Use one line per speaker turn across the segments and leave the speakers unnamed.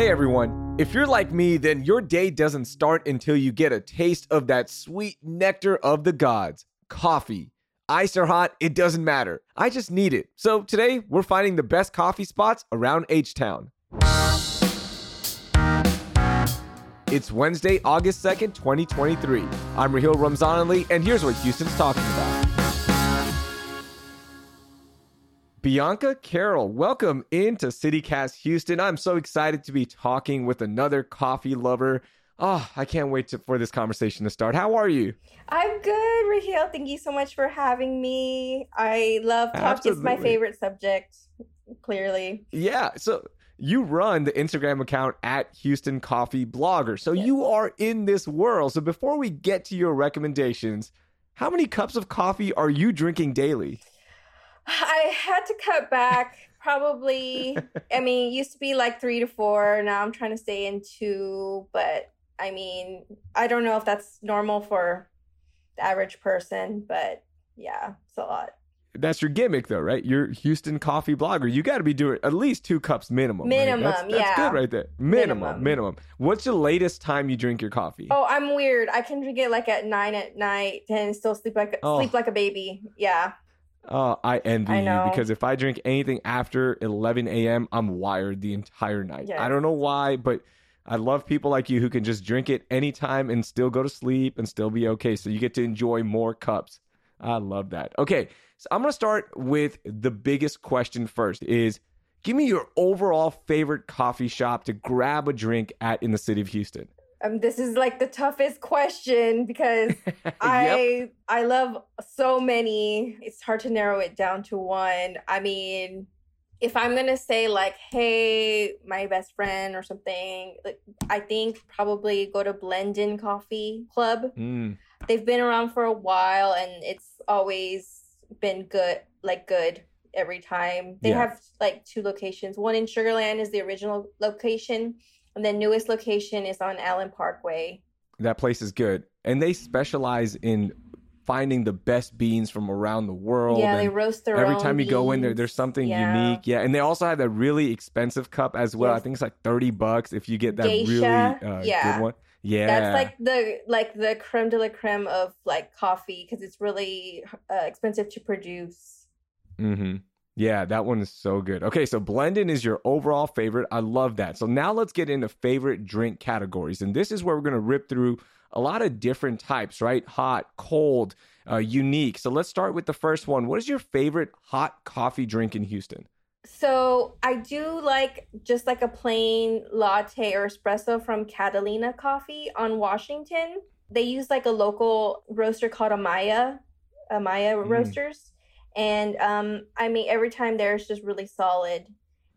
Hey everyone, if you're like me, then your day doesn't start until you get a taste of that sweet nectar of the gods coffee. Ice or hot, it doesn't matter. I just need it. So today, we're finding the best coffee spots around H Town. It's Wednesday, August 2nd, 2023. I'm Raheel Ramzanali and here's what Houston's talking about. Bianca Carol, welcome into CityCast Houston. I'm so excited to be talking with another coffee lover. Oh, I can't wait to, for this conversation to start. How are you?
I'm good, Raheel. Thank you so much for having me. I love coffee. It's my favorite subject, clearly.
Yeah. So you run the Instagram account at Houston Coffee Blogger. So yes. you are in this world. So before we get to your recommendations, how many cups of coffee are you drinking daily?
I had to cut back probably I mean, used to be like 3 to 4, now I'm trying to stay in 2, but I mean, I don't know if that's normal for the average person, but yeah, it's a lot.
That's your gimmick, though, right? You're Houston coffee blogger. You got to be doing at least two cups minimum.
Minimum,
right? that's, that's
yeah.
good right there. Minimum, minimum, minimum. What's the latest time you drink your coffee?
Oh, I'm weird. I can drink it like at nine at night and still sleep like oh. sleep like a baby. Yeah.
Oh, I envy I you because if I drink anything after 11 a.m., I'm wired the entire night. Yes. I don't know why, but I love people like you who can just drink it anytime and still go to sleep and still be okay. So you get to enjoy more cups. I love that. Okay, so I'm gonna start with the biggest question first: is give me your overall favorite coffee shop to grab a drink at in the city of Houston.
Um, this is like the toughest question because I I love so many. It's hard to narrow it down to one. I mean, if I'm gonna say like, hey, my best friend or something, like, I think probably go to Blendin Coffee Club. Mm. They've been around for a while and it's always been good, like good every time. They yeah. have like two locations. One in Sugarland is the original location and the newest location is on Allen Parkway.
That place is good. And they specialize in finding the best beans from around the world.
Yeah, they roast their
Every time you beans. go in there, there's something yeah. unique. Yeah, and they also have that really expensive cup as well. Yes. I think it's like 30 bucks if you get that Geisha. really uh, yeah. good one. Yeah,
that's like the like the creme de la creme of like coffee because it's really uh, expensive to produce.
Mm-hmm. Yeah, that one is so good. Okay, so Blendin is your overall favorite. I love that. So now let's get into favorite drink categories. And this is where we're going to rip through a lot of different types, right? Hot, cold, uh, unique. So let's start with the first one. What is your favorite hot coffee drink in Houston?
So I do like just like a plain latte or espresso from Catalina Coffee on Washington. They use like a local roaster called Amaya, Amaya mm. Roasters and um, I mean every time there is just really solid.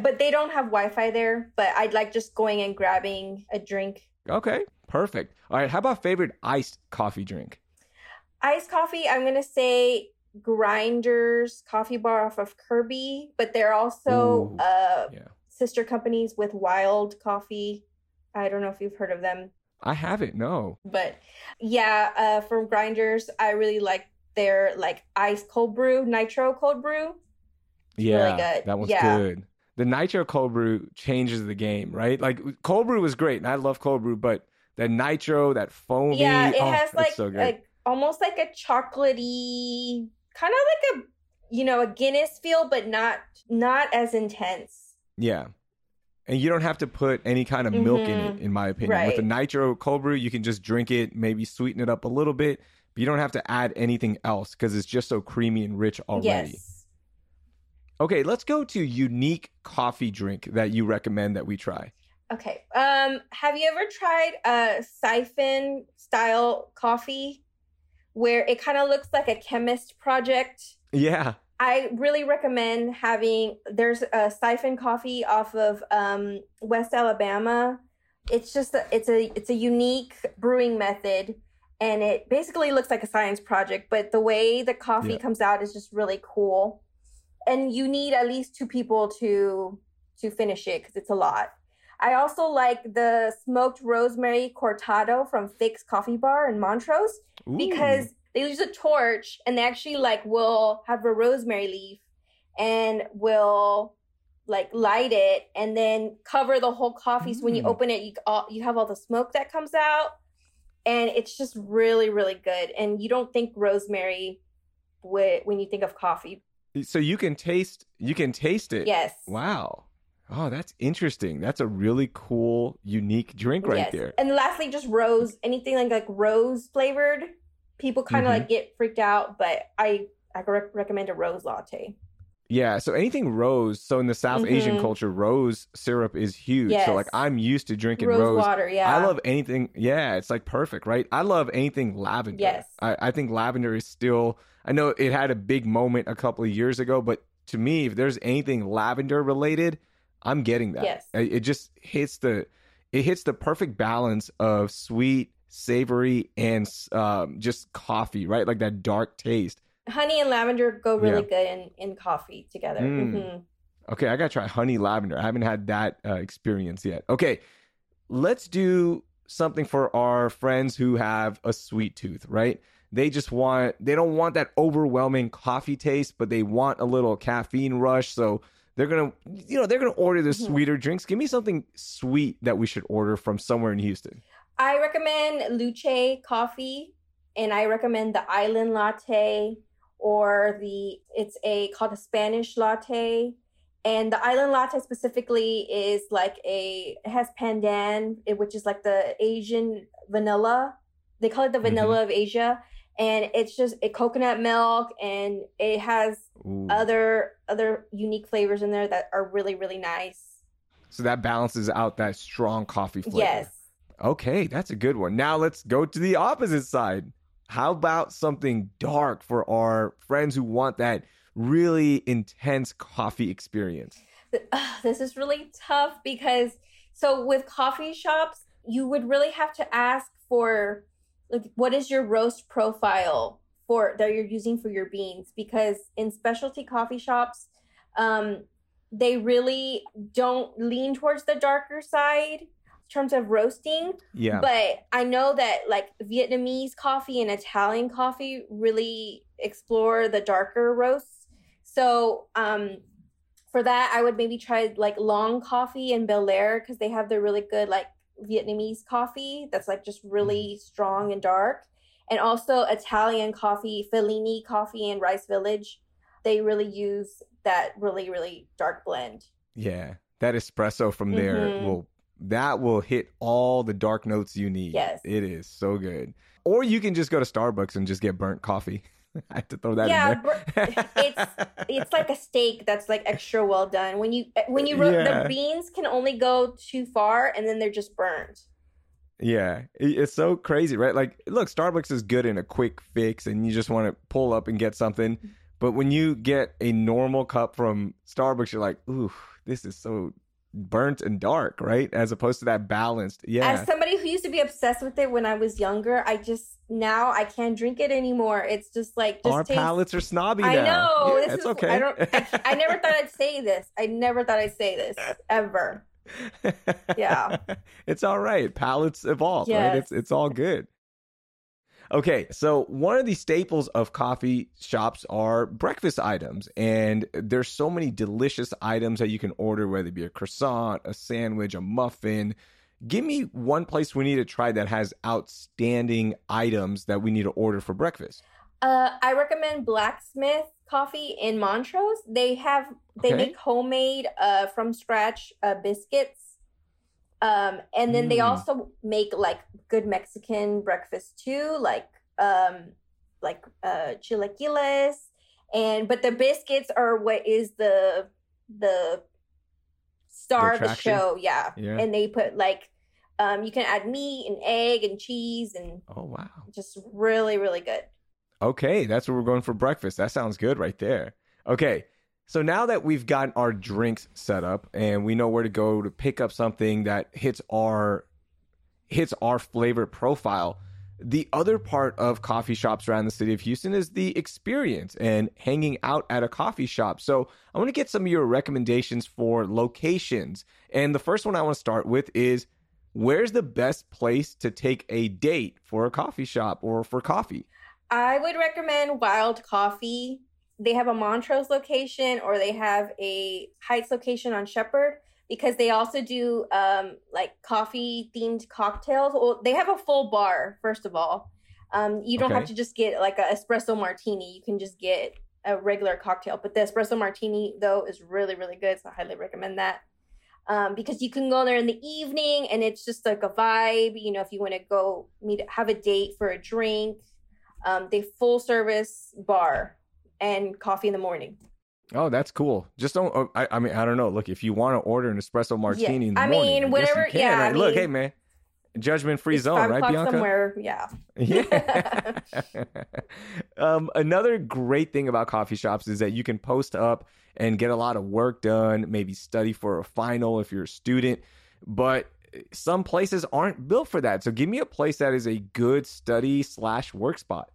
But they don't have Wi-Fi there. But I'd like just going and grabbing a drink.
Okay, perfect. All right, how about favorite iced coffee drink?
Iced coffee, I'm gonna say Grinders Coffee Bar off of Kirby, but they're also Ooh, uh, yeah. sister companies with Wild Coffee. I don't know if you've heard of them.
I haven't, no.
But yeah, uh, from Grinders, I really like their like ice cold brew, nitro cold brew.
Yeah, really good. that was yeah. good. The nitro cold brew changes the game, right? Like cold brew was great, and I love cold brew, but the nitro, that foamy,
yeah, it oh, has like so like almost like a chocolatey, kind of like a you know a Guinness feel, but not not as intense.
Yeah. And you don't have to put any kind of milk mm-hmm. in it, in my opinion. Right. With the nitro cold brew, you can just drink it, maybe sweeten it up a little bit, but you don't have to add anything else because it's just so creamy and rich already. Yes. Okay, let's go to unique coffee drink that you recommend that we try.
Okay. Um, have you ever tried a siphon style coffee where it kind of looks like a chemist project?
Yeah.
I really recommend having there's a siphon coffee off of um, West Alabama. It's just a, it's a it's a unique brewing method and it basically looks like a science project but the way the coffee yeah. comes out is just really cool and you need at least two people to to finish it because it's a lot i also like the smoked rosemary cortado from fix coffee bar in montrose Ooh. because they use a torch and they actually like will have a rosemary leaf and will like light it and then cover the whole coffee. Mm. So when you mm. open it, you all, you have all the smoke that comes out, and it's just really really good. And you don't think rosemary when you think of coffee.
So you can taste you can taste it.
Yes.
Wow. Oh, that's interesting. That's a really cool, unique drink right yes. there.
And lastly, just rose. Anything like like rose flavored, people kind of mm-hmm. like get freaked out, but I I recommend a rose latte.
Yeah, so anything rose. So in the South mm-hmm. Asian culture, rose syrup is huge. Yes. So like I'm used to drinking rose, rose,
water. Yeah,
I love anything. Yeah, it's like perfect, right? I love anything lavender.
Yes,
I, I think lavender is still. I know it had a big moment a couple of years ago, but to me, if there's anything lavender related, I'm getting that.
Yes,
it just hits the it hits the perfect balance of sweet, savory, and um, just coffee, right? Like that dark taste
honey and lavender go really yeah. good in, in coffee together. Mm. Mm-hmm.
Okay, I gotta try honey lavender. I haven't had that uh, experience yet. Okay, let's do something for our friends who have a sweet tooth, right? They just want, they don't want that overwhelming coffee taste, but they want a little caffeine rush. So they're gonna, you know, they're gonna order the mm-hmm. sweeter drinks. Give me something sweet that we should order from somewhere in Houston.
I recommend Luce coffee, and I recommend the Island Latte or the it's a called a Spanish latte. And the island latte specifically is like a it has pandan, which is like the Asian vanilla. They call it the vanilla mm-hmm. of Asia, and it's just a coconut milk, and it has Ooh. other other unique flavors in there that are really really nice.
So that balances out that strong coffee flavor.
Yes.
Okay, that's a good one. Now let's go to the opposite side. How about something dark for our friends who want that really intense coffee experience?
This is really tough because so with coffee shops, you would really have to ask for like what is your roast profile for that you're using for your beans because in specialty coffee shops um they really don't lean towards the darker side terms of roasting.
Yeah.
But I know that like Vietnamese coffee and Italian coffee really explore the darker roasts. So um for that I would maybe try like long coffee and Bellaire because they have the really good like Vietnamese coffee that's like just really mm. strong and dark. And also Italian coffee, Fellini coffee and Rice Village. They really use that really, really dark blend.
Yeah. That espresso from there mm-hmm. will that will hit all the dark notes you need.
Yes.
It is so good. Or you can just go to Starbucks and just get burnt coffee. I have to throw that
yeah, it's it's like a steak that's like extra well done. When you when you yeah. the beans can only go too far and then they're just burned.
Yeah, it's so crazy, right? Like, look, Starbucks is good in a quick fix, and you just want to pull up and get something. Mm-hmm. But when you get a normal cup from Starbucks, you're like, ooh, this is so burnt and dark, right? As opposed to that balanced. Yeah.
As somebody who used to be obsessed with it when I was younger, I just now I can't drink it anymore. It's just like just
our tastes... palates are snobby.
I
know.
Yeah, it's is, okay. I don't. I, I never thought I'd say this. I never thought I'd say this ever. Yeah.
it's all right. Palates evolve, yes. right? It's it's all good. Okay, so one of the staples of coffee shops are breakfast items, and there's so many delicious items that you can order, whether it be a croissant, a sandwich, a muffin. Give me one place we need to try that has outstanding items that we need to order for breakfast.
Uh, I recommend Blacksmith Coffee in Montrose. They have they okay. make homemade uh, from scratch uh, biscuits um, and then mm. they also make like good Mexican breakfast too, like um, like uh, chilaquiles, and but the biscuits are what is the the star the of the show, yeah. yeah. And they put like um, you can add meat and egg and cheese and
oh wow,
just really really good.
Okay, that's what we're going for breakfast. That sounds good right there. Okay, so now that we've gotten our drinks set up and we know where to go to pick up something that hits our hits our flavor profile, the other part of coffee shops around the city of Houston is the experience and hanging out at a coffee shop. So I want to get some of your recommendations for locations. And the first one I want to start with is where's the best place to take a date for a coffee shop or for coffee?
I would recommend Wild Coffee they have a Montrose location or they have a Heights location on Shepherd because they also do um, like coffee themed cocktails. Well, they have a full bar, first of all. Um, you don't okay. have to just get like an espresso martini. You can just get a regular cocktail. But the espresso martini, though, is really, really good. So I highly recommend that. Um, because you can go there in the evening and it's just like a vibe. You know, if you want to go meet, have a date for a drink, um, they full service bar and coffee in the morning.
Oh, that's cool. Just don't. Oh, I, I mean, I don't know. Look, if you want to order an espresso martini, yeah.
I
morning,
mean, whatever. Yeah. I mean,
Look, hey man, judgment free zone, right, Bianca?
Somewhere, yeah.
Yeah. um, another great thing about coffee shops is that you can post up and get a lot of work done. Maybe study for a final if you're a student, but some places aren't built for that. So, give me a place that is a good study slash work spot.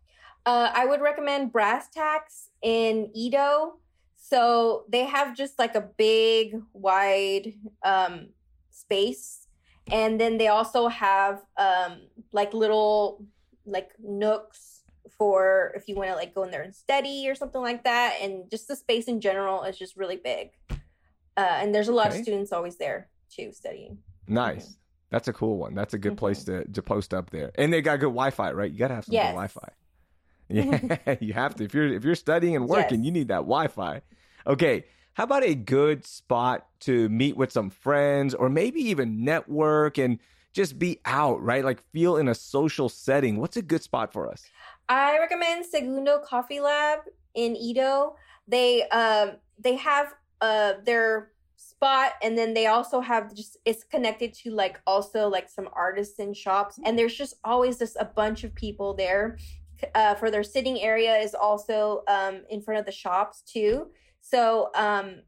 Uh, I would recommend Brass Tacks in EaDo. So they have just like a big, wide um, space, and then they also have um, like little like nooks for if you want to like go in there and study or something like that. And just the space in general is just really big. Uh, and there's a lot okay. of students always there too studying.
Nice. Mm-hmm. That's a cool one. That's a good mm-hmm. place to, to post up there. And they got good Wi-Fi, right? You got to have some yes. good Wi-Fi. Yeah, you have to. If you're if you're studying and working, yes. you need that Wi-Fi. Okay, how about a good spot to meet with some friends or maybe even network and just be out, right? Like feel in a social setting. What's a good spot for us?
I recommend Segundo Coffee Lab in EaDo. They um they have uh their spot and then they also have just it's connected to like also like some artisan shops and there's just always just a bunch of people there uh, for their sitting area is also um, in front of the shops too. So um,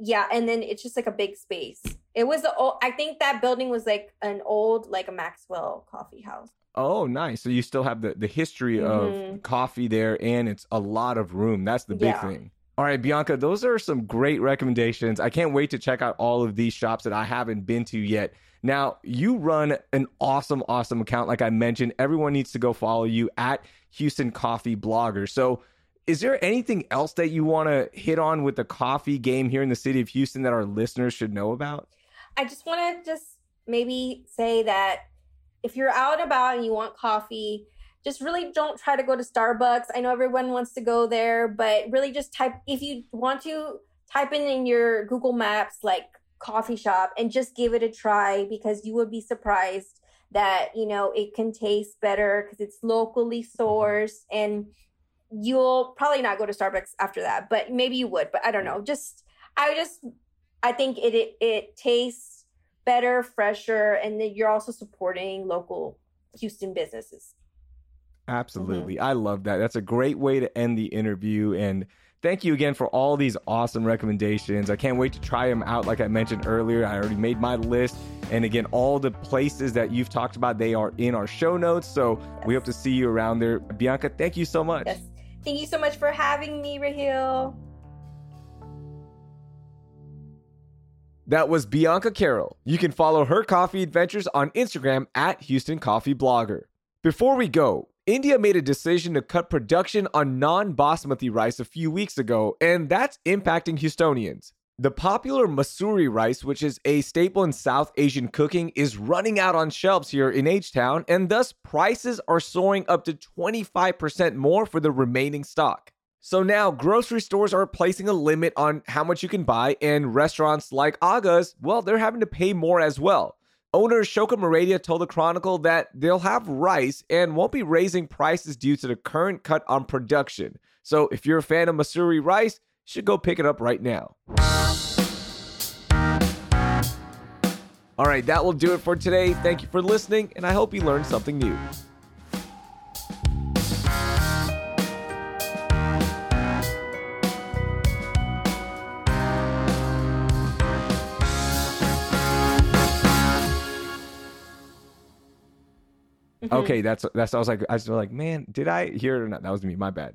yeah, and then it's just like a big space. It was the old, I think that building was like an old like a Maxwell coffee house.
Oh, nice. So you still have the the history mm-hmm. of coffee there, and it's a lot of room. That's the big yeah. thing. All right, Bianca, those are some great recommendations. I can't wait to check out all of these shops that I haven't been to yet. Now, you run an awesome, awesome account. Like I mentioned, everyone needs to go follow you at Houston Coffee Blogger. So, is there anything else that you want to hit on with the coffee game here in the city of Houston that our listeners should know about?
I just want to just maybe say that if you're out about and you want coffee, just really don't try to go to Starbucks. I know everyone wants to go there, but really just type if you want to type in in your Google Maps like coffee shop and just give it a try because you would be surprised that you know it can taste better because it's locally sourced and you'll probably not go to starbucks after that but maybe you would but i don't know. Just i just i think it it, it tastes better fresher and then you're also supporting local houston businesses.
Absolutely. Mm-hmm. i love that. That's a great way to end the interview and Thank you again for all these awesome recommendations. I can't wait to try them out. Like I mentioned earlier, I already made my list. And again, all the places that you've talked about, they are in our show notes. So yes. we hope to see you around there. Bianca, thank you so much.
Yes. Thank you so much for having me, Raheel.
That was Bianca Carol. You can follow her coffee adventures on Instagram at Houston Coffee Blogger. Before we go, India made a decision to cut production on non basmati rice a few weeks ago, and that's impacting Houstonians. The popular Masuri rice, which is a staple in South Asian cooking, is running out on shelves here in H Town, and thus prices are soaring up to 25% more for the remaining stock. So now grocery stores are placing a limit on how much you can buy, and restaurants like Aga's, well, they're having to pay more as well. Owner Shoka Muradia told the Chronicle that they'll have rice and won't be raising prices due to the current cut on production. So if you're a fan of Masuri rice, you should go pick it up right now. All right, that will do it for today. Thank you for listening, and I hope you learned something new. Mm-hmm. Okay, that's that's. I was like, I was like, man, did I hear it or not? That was me. My bad.